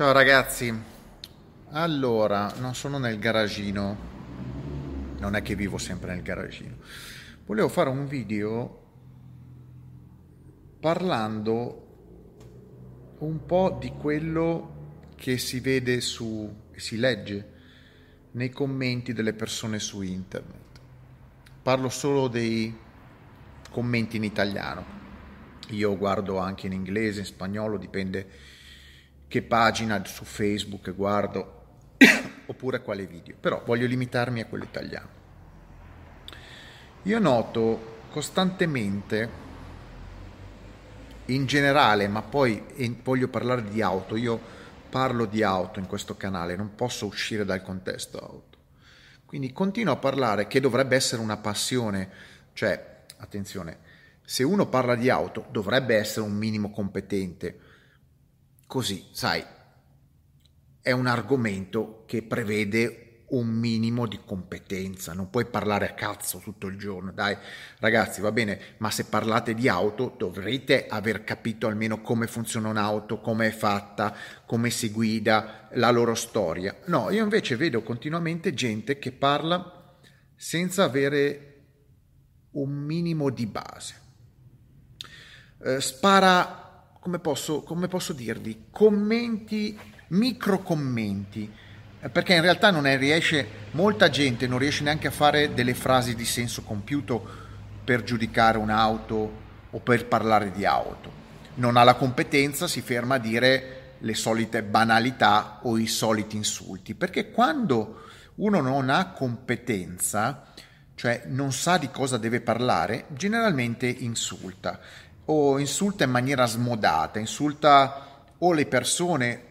Ciao ragazzi, allora non sono nel garagino, non è che vivo sempre nel garagino. Volevo fare un video parlando un po' di quello che si vede su, si legge nei commenti delle persone su internet. Parlo solo dei commenti in italiano. Io guardo anche in inglese, in spagnolo, dipende che pagina su Facebook guardo oppure quale video, però voglio limitarmi a quello italiano. Io noto costantemente in generale, ma poi voglio parlare di auto, io parlo di auto in questo canale, non posso uscire dal contesto auto. Quindi continuo a parlare che dovrebbe essere una passione, cioè, attenzione, se uno parla di auto dovrebbe essere un minimo competente. Così, sai, è un argomento che prevede un minimo di competenza, non puoi parlare a cazzo tutto il giorno, dai ragazzi va bene, ma se parlate di auto dovrete aver capito almeno come funziona un'auto, come è fatta, come si guida, la loro storia. No, io invece vedo continuamente gente che parla senza avere un minimo di base. Eh, spara, come posso, come posso dirvi, commenti, micro commenti perché in realtà non è, riesce, molta gente non riesce neanche a fare delle frasi di senso compiuto per giudicare un'auto o per parlare di auto. Non ha la competenza, si ferma a dire le solite banalità o i soliti insulti, perché quando uno non ha competenza, cioè non sa di cosa deve parlare, generalmente insulta o insulta in maniera smodata, insulta o le persone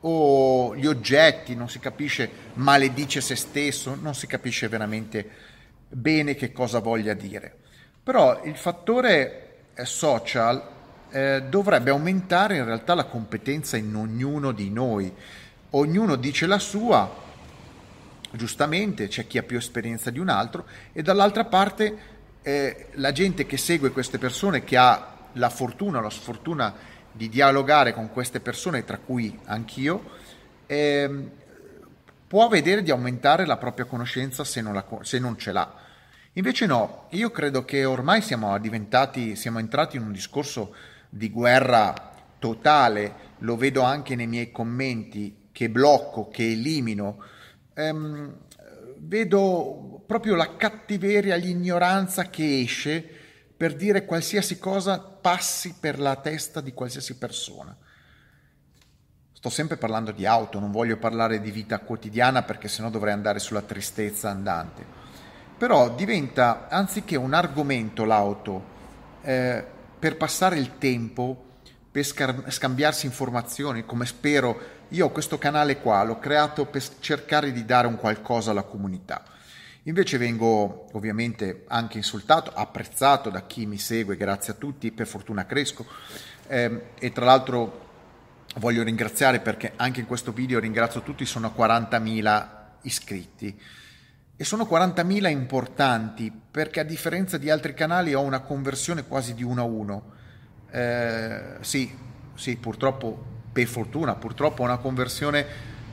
o gli oggetti, non si capisce, maledice se stesso, non si capisce veramente bene che cosa voglia dire. Però il fattore eh, social eh, dovrebbe aumentare in realtà la competenza in ognuno di noi. Ognuno dice la sua, giustamente, c'è chi ha più esperienza di un altro, e dall'altra parte eh, la gente che segue queste persone, che ha la fortuna o la sfortuna di dialogare con queste persone, tra cui anch'io, eh, può vedere di aumentare la propria conoscenza se non, la, se non, ce l'ha. Invece no, io credo che ormai siamo diventati, siamo entrati in un discorso di guerra totale, lo vedo anche nei miei commenti che blocco, che elimino. Ehm, vedo proprio la cattiveria, l'ignoranza che esce per dire qualsiasi cosa passi per la testa di qualsiasi persona. Sto sempre parlando di auto, non voglio parlare di vita quotidiana perché sennò dovrei andare sulla tristezza andante. Però diventa, anziché un argomento l'auto, eh, per passare il tempo, per scar- scambiarsi informazioni, come spero, io questo canale qua, l'ho creato per cercare di dare un qualcosa alla comunità. Invece vengo ovviamente anche insultato, apprezzato da chi mi segue, grazie a tutti, per fortuna cresco. Eh, e tra l'altro voglio ringraziare perché anche in questo video ringrazio tutti, sono 40.000 iscritti. E sono 40.000 importanti perché a differenza di altri canali ho una conversione quasi di uno a uno. Eh, sì, sì, purtroppo, per fortuna, purtroppo ho una conversione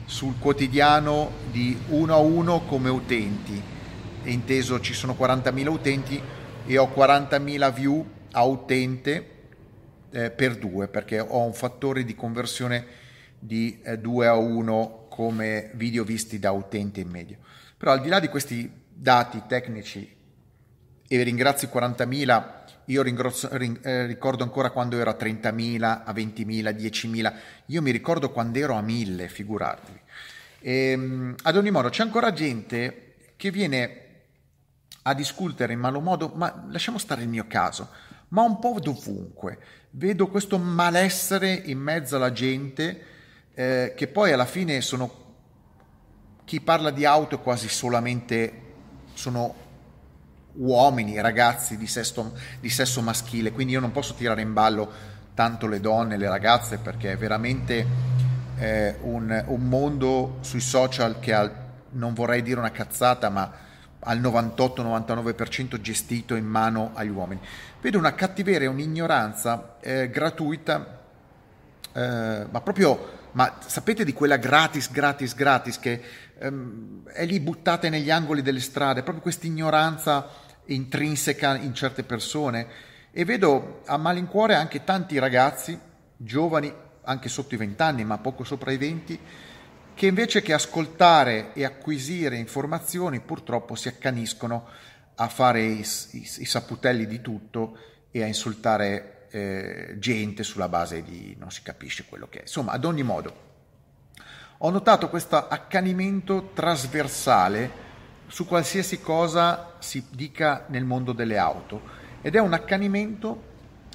sul quotidiano di uno a uno come utenti inteso ci sono 40.000 utenti e ho 40.000 view a utente eh, per due perché ho un fattore di conversione di eh, 2 a 1 come video visti da utente in media. Però al di là di questi dati tecnici e ringrazio i 40.000, io ringrazio, ring, eh, ricordo ancora quando ero a 30.000, a 20.000, 10.000, io mi ricordo quando ero a 1.000, figuratevi. E, ehm, ad ogni modo c'è ancora gente che viene a discutere in malo modo, ma lasciamo stare il mio caso, ma un po' dovunque. Vedo questo malessere in mezzo alla gente eh, che poi alla fine sono chi parla di auto quasi solamente sono uomini, ragazzi di sesso, di sesso maschile, quindi io non posso tirare in ballo tanto le donne, le ragazze, perché è veramente eh, un, un, mondo sui social che ha, non vorrei dire una cazzata, ma al 98-99% gestito in mano agli uomini. Vedo una cattiveria, un'ignoranza eh, gratuita, eh, ma proprio ma sapete di quella gratis, gratis, gratis che ehm, è lì buttata negli angoli delle strade, proprio questa ignoranza intrinseca in certe persone. E vedo a malincuore anche tanti ragazzi, giovani, anche sotto i 20 anni, ma poco sopra i 20, che invece che ascoltare e acquisire informazioni purtroppo si accaniscono a fare i, i, i saputelli di tutto e a insultare eh, gente sulla base di non si capisce quello che è. Insomma, ad ogni modo, ho notato questo accanimento trasversale su qualsiasi cosa si dica nel mondo delle auto ed è un accanimento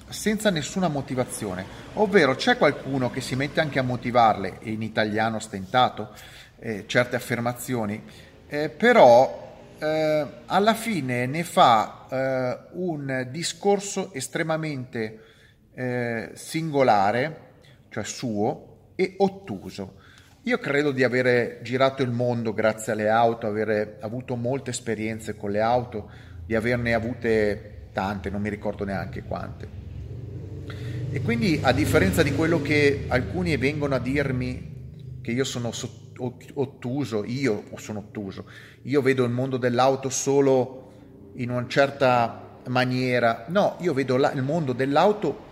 senza nessuna motivazione, ovvero c'è qualcuno che si mette anche a motivarle, in italiano stentato, eh, certe affermazioni, eh, però eh, alla fine ne fa eh, un discorso estremamente eh, singolare, cioè suo, e ottuso. Io credo di avere girato il mondo grazie alle auto, avere avuto molte esperienze con le auto, di averne avute tante, non mi ricordo neanche quante. E quindi a differenza di quello che alcuni vengono a dirmi che io sono ottuso, io sono ottuso, io vedo il mondo dell'auto solo in una certa maniera, no, io vedo la, il mondo dell'auto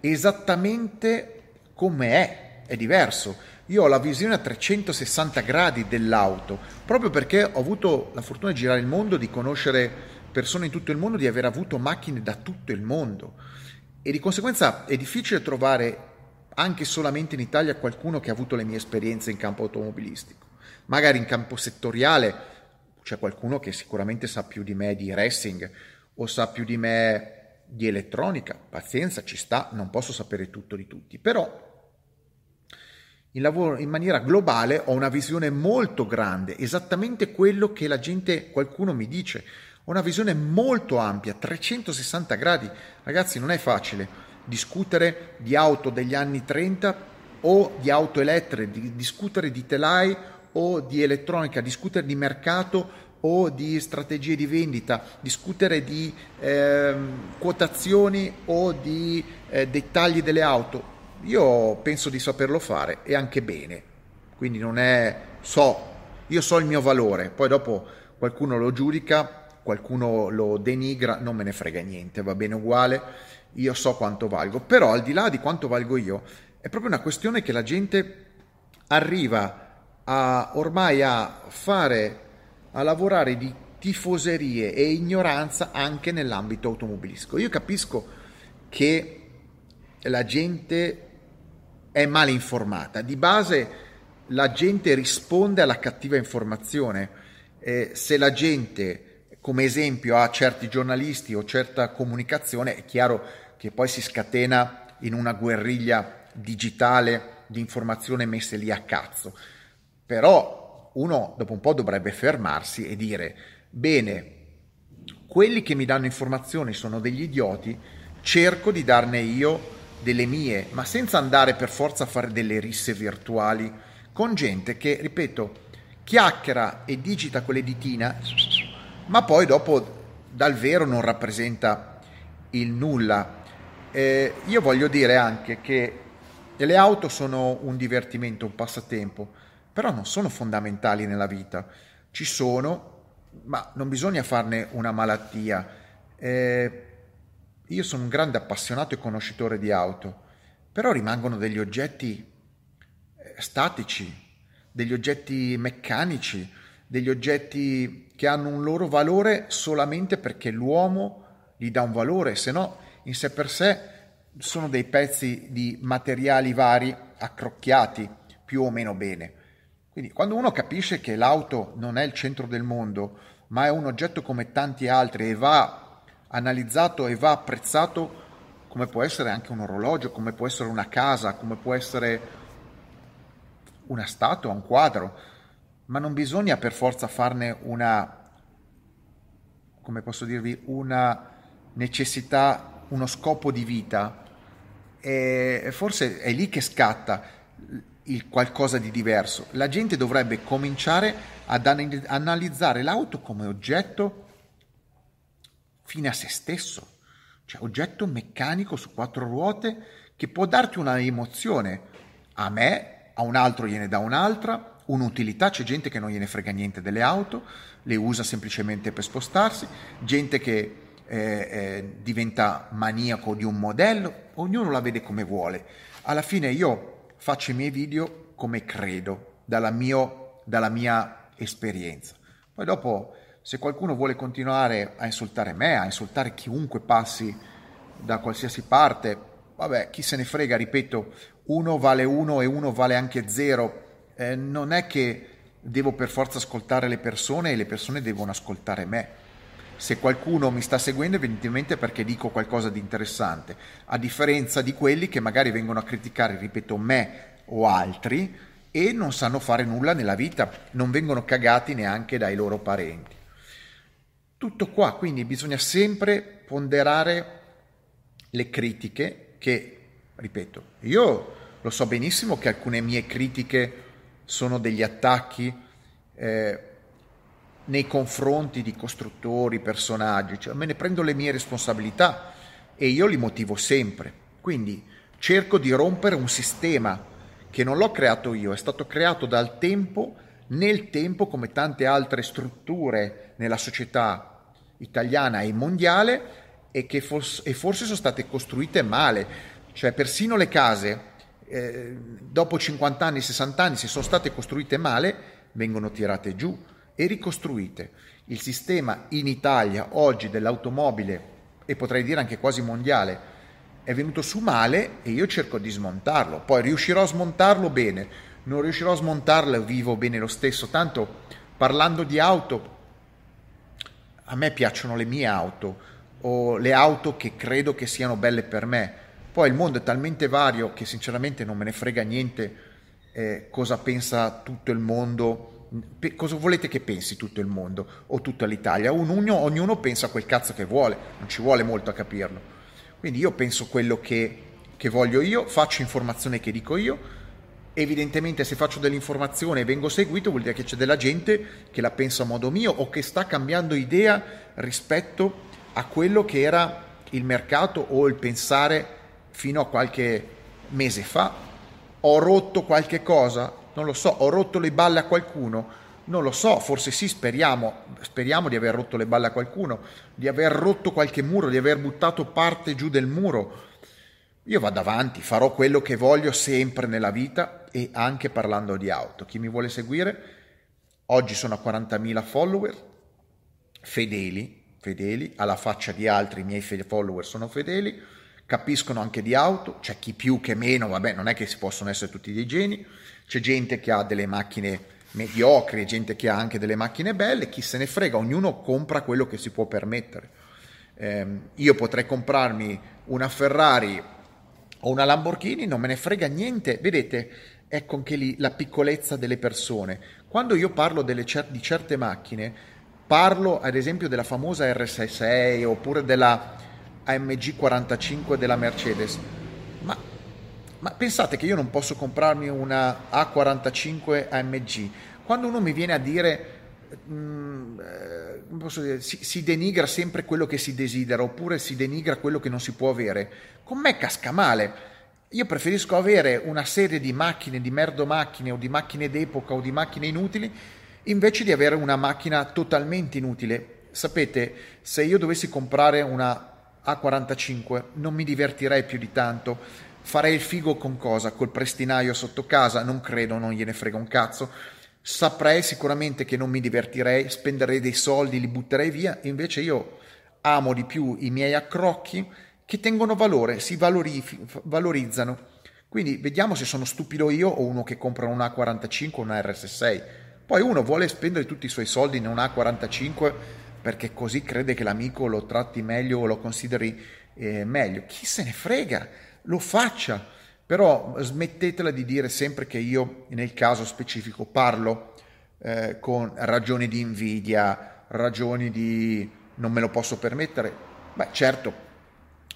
esattamente come è, è diverso. Io ho la visione a 360 gradi dell'auto, proprio perché ho avuto la fortuna di girare il mondo, di conoscere persone in tutto il mondo, di aver avuto macchine da tutto il mondo. E di conseguenza è difficile trovare anche solamente in Italia qualcuno che ha avuto le mie esperienze in campo automobilistico. Magari in campo settoriale c'è qualcuno che sicuramente sa più di me di racing o sa più di me di elettronica. Pazienza, ci sta, non posso sapere tutto di tutti, però in, lavoro, in maniera globale ho una visione molto grande, esattamente quello che la gente, qualcuno mi dice. Una visione molto ampia, 360 gradi. Ragazzi, non è facile discutere di auto degli anni 30 o di auto elettriche, di discutere di telai o di elettronica, discutere di mercato o di strategie di vendita, discutere di eh, quotazioni o di eh, dettagli delle auto. Io penso di saperlo fare e anche bene, quindi non è so, io so il mio valore, poi dopo qualcuno lo giudica, qualcuno lo denigra, non me ne frega niente, va bene uguale io so quanto valgo, però al di là di quanto valgo io, è proprio una questione che la gente arriva a, ormai a fare, a lavorare di tifoserie e ignoranza anche nell'ambito automobilistico. Io capisco che la gente è male informata, di base la gente risponde alla cattiva informazione. Eh, se la gente come esempio ha certi giornalisti o certa comunicazione, è chiaro che poi si scatena in una guerriglia digitale di informazione messe lì a cazzo. Però uno dopo un po' dovrebbe fermarsi e dire, bene, quelli che mi danno informazioni sono degli idioti, cerco di darne io delle mie, ma senza andare per forza a fare delle risse virtuali con gente che, ripeto, chiacchiera e digita quelle ditina, ma poi dopo dal vero non rappresenta il nulla eh, io voglio dire anche che le auto sono un divertimento, un passatempo, però non sono fondamentali nella vita. Ci sono, ma non bisogna farne una malattia. Eh, io sono un grande appassionato e conoscitore di auto, però rimangono degli oggetti eh, statici, degli oggetti meccanici, degli oggetti che hanno un loro valore solamente perché l'uomo gli dà un valore, se no in sé per sé sono dei pezzi di materiali vari accrocchiati più o meno bene. Quindi quando uno capisce che l'auto non è il centro del mondo, ma è un oggetto come tanti altri e va analizzato e va apprezzato come può essere anche un orologio, come può essere una casa, come può essere una statua, un quadro, ma non bisogna per forza farne una, come posso dirvi, una necessità uno scopo di vita, e forse è lì che scatta il qualcosa di diverso. La gente dovrebbe cominciare ad analizzare l'auto come oggetto fine a se stesso, cioè oggetto meccanico su quattro ruote che può darti una emozione. A me a un altro gliene dà un'altra, un'utilità, c'è gente che non gliene frega niente delle auto, le usa semplicemente per spostarsi, gente che eh, eh, diventa maniaco di un modello, ognuno la vede come vuole. Alla fine io faccio i miei video come credo, dalla, mio, dalla mia esperienza. Poi dopo, se qualcuno vuole continuare a insultare me, a insultare chiunque passi da qualsiasi parte, vabbè, chi se ne frega, ripeto, uno vale uno e uno vale anche zero. Eh, non è che devo per forza ascoltare le persone e le persone devono ascoltare me se qualcuno mi sta seguendo evidentemente perché dico qualcosa di interessante, a differenza di quelli che magari vengono a criticare, ripeto, me o altri e non sanno fare nulla nella vita, non vengono cagati neanche dai loro parenti. Tutto qua, quindi bisogna sempre ponderare le critiche che, ripeto, io lo so benissimo che alcune mie critiche sono degli attacchi eh, nei confronti di costruttori, personaggi, cioè me ne prendo le mie responsabilità e io li motivo sempre. Quindi cerco di rompere un sistema che non l'ho creato io, è stato creato dal tempo, nel tempo come tante altre strutture nella società italiana e mondiale e che forse, forse sono state costruite male, cioè persino le case eh, dopo 50 anni, 60 anni, se sono state costruite male, vengono tirate giù e ricostruite. Il sistema in Italia oggi dell'automobile e potrei dire anche quasi mondiale è venuto su male e io cerco di smontarlo. Poi riuscirò a smontarlo bene, non riuscirò a smontarlo vivo bene lo stesso. Tanto parlando di auto, a me piacciono le mie auto o le auto che credo che siano belle per me. Poi il mondo è talmente vario che sinceramente non me ne frega niente eh, cosa pensa tutto il mondo cosa volete che pensi tutto il mondo o tutta l'Italia? Ognuno, ognuno pensa quel cazzo che vuole, non ci vuole molto a capirlo. Quindi io penso quello che, che voglio io, faccio informazione che dico io. Evidentemente se faccio dell'informazione e vengo seguito vuol dire che c'è della gente che la pensa a modo mio o che sta cambiando idea rispetto a quello che era il mercato o il pensare fino a qualche mese fa. Ho rotto qualche cosa? Non lo so, ho rotto le balle a qualcuno? Non lo so, forse sì, speriamo, speriamo di aver rotto le balle a qualcuno, di aver rotto qualche muro, di aver buttato parte giù del muro. Io vado avanti, farò quello che voglio sempre nella vita e anche parlando di auto. Chi mi vuole seguire? Oggi sono a 40.000 follower, fedeli, fedeli, alla faccia di altri miei follower sono fedeli, capiscono anche di auto, c'è chi più che meno, vabbè, non è che si possono essere tutti dei geni c'è gente che ha delle macchine mediocri, gente che ha anche delle macchine belle, chi se ne frega, ognuno compra quello che si può permettere. Eh, io potrei comprarmi una Ferrari o una Lamborghini, non me ne frega niente. Vedete, ecco anche lì la piccolezza delle persone. Quando io parlo cer- di certe macchine, parlo ad esempio della famosa RS6 oppure della AMG 45 della Mercedes, ma ma pensate che io non posso comprarmi una A45 AMG? Quando uno mi viene a dire, mm, eh, dire si, si, denigra sempre quello che si desidera oppure si denigra quello che non si può avere, con me casca male. Io preferisco avere una serie di macchine, di merdo macchine o di macchine d'epoca o di macchine inutili invece di avere una macchina totalmente inutile. Sapete, se io dovessi comprare una A45 non mi divertirei più di tanto Farei il figo con cosa? Col prestinaio sotto casa? Non credo, non gliene frega un cazzo. Saprei sicuramente che non mi divertirei, spenderei dei soldi, li butterei via. Invece io amo di più i miei accrocchi che tengono valore, si valorifi- valorizzano. Quindi vediamo se sono stupido io o uno che compra una A45 o una RS6. Poi uno vuole spendere tutti i suoi soldi in una A45 perché così crede che l'amico lo tratti meglio o lo consideri eh, meglio. Chi se ne frega? lo faccia, però smettetela di dire sempre che io nel caso specifico parlo eh, con ragioni di invidia, ragioni di non me lo posso permettere. Beh, certo,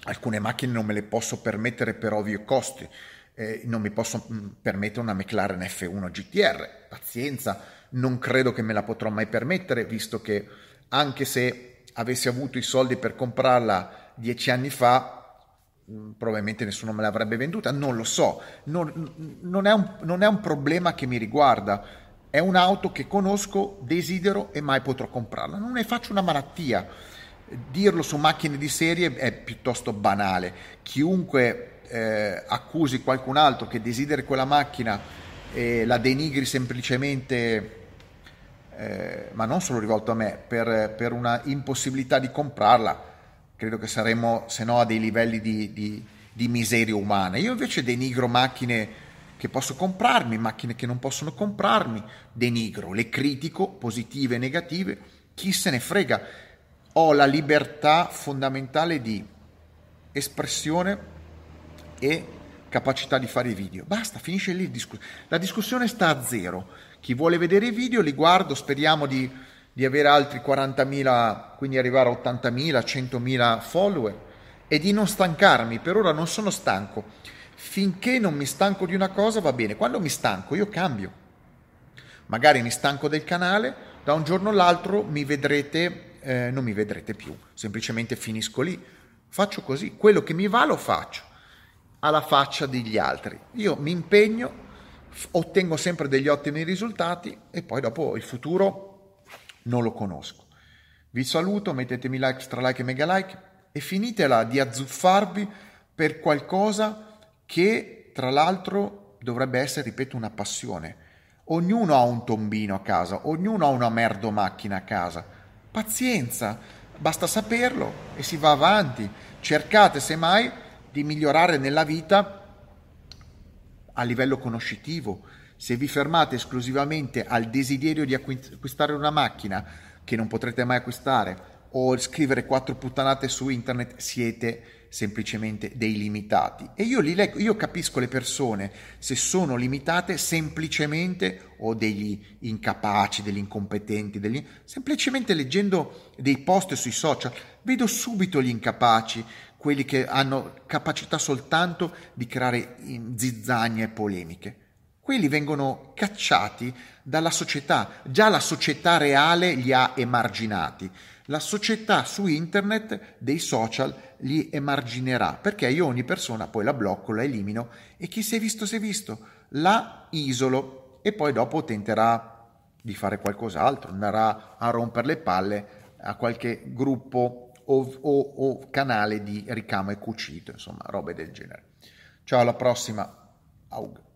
alcune macchine non me le posso permettere per ovvi costi. Eh, non mi posso mm, permettere una McLaren F1 GTR, pazienza, non credo che me la potrò mai permettere, visto che anche se avessi avuto i soldi per comprarla dieci anni fa, mm, probabilmente nessuno me l'avrebbe venduta, non lo so, non, non, è un, non, è un, problema che mi riguarda, è un'auto che conosco, desidero e mai potrò comprarla, non ne faccio una malattia. Dirlo su macchine di serie è piuttosto banale, chiunque eh, accusi qualcun altro che desideri quella macchina e la denigri semplicemente eh, ma non solo rivolto a me, per, per, una impossibilità di comprarla, credo che saremmo, se no, a dei livelli di, di, di miseria umana. Io invece denigro macchine che posso comprarmi, macchine che non possono comprarmi, denigro, le critico, positive e negative, chi se ne frega. Ho la libertà fondamentale di espressione e capacità di fare video. Basta, finisce lì. La discussione sta a zero. Chi vuole vedere i video li guardo, speriamo di, di avere altri 40.000, quindi arrivare a 80.000, 100.000 follower e di non stancarmi. Per ora non sono stanco. Finché non mi stanco di una cosa va bene. Quando mi stanco io cambio. Magari mi stanco del canale, da un giorno all'altro mi vedrete, eh, non mi vedrete più. Semplicemente finisco lì. Faccio così. Quello che mi va lo faccio alla faccia degli altri. Io mi impegno, ottengo sempre degli ottimi risultati e poi dopo il futuro non lo conosco. Vi saluto, mettetemi like, stra like e mega like e finitela di azzuffarvi per qualcosa che tra l'altro dovrebbe essere, ripeto, una passione. Ognuno ha un tombino a casa, ognuno ha una merdo macchina a casa. Pazienza, basta saperlo e si va avanti. Cercate semmai di migliorare nella vita a livello conoscitivo. Se vi fermate esclusivamente al desiderio di acquistare una macchina che non potrete mai acquistare o scrivere quattro puttanate su internet, siete semplicemente dei limitati. E io li leggo, io capisco le persone se sono limitate semplicemente o degli incapaci, degli incompetenti, degli... semplicemente leggendo dei post sui social, vedo subito gli incapaci, quelli che hanno capacità soltanto di creare zizzagne e polemiche. Quelli vengono cacciati dalla società, già la società reale li ha emarginati. La società su internet dei social li emarginerà perché io ogni persona poi la blocco, la elimino e chi si è visto si è visto, la isolo e poi dopo tenterà di fare qualcos'altro, andrà a rompere le palle a qualche gruppo o, o, o canale di ricamo e cucito, insomma, robe del genere. Ciao, alla prossima. Aug.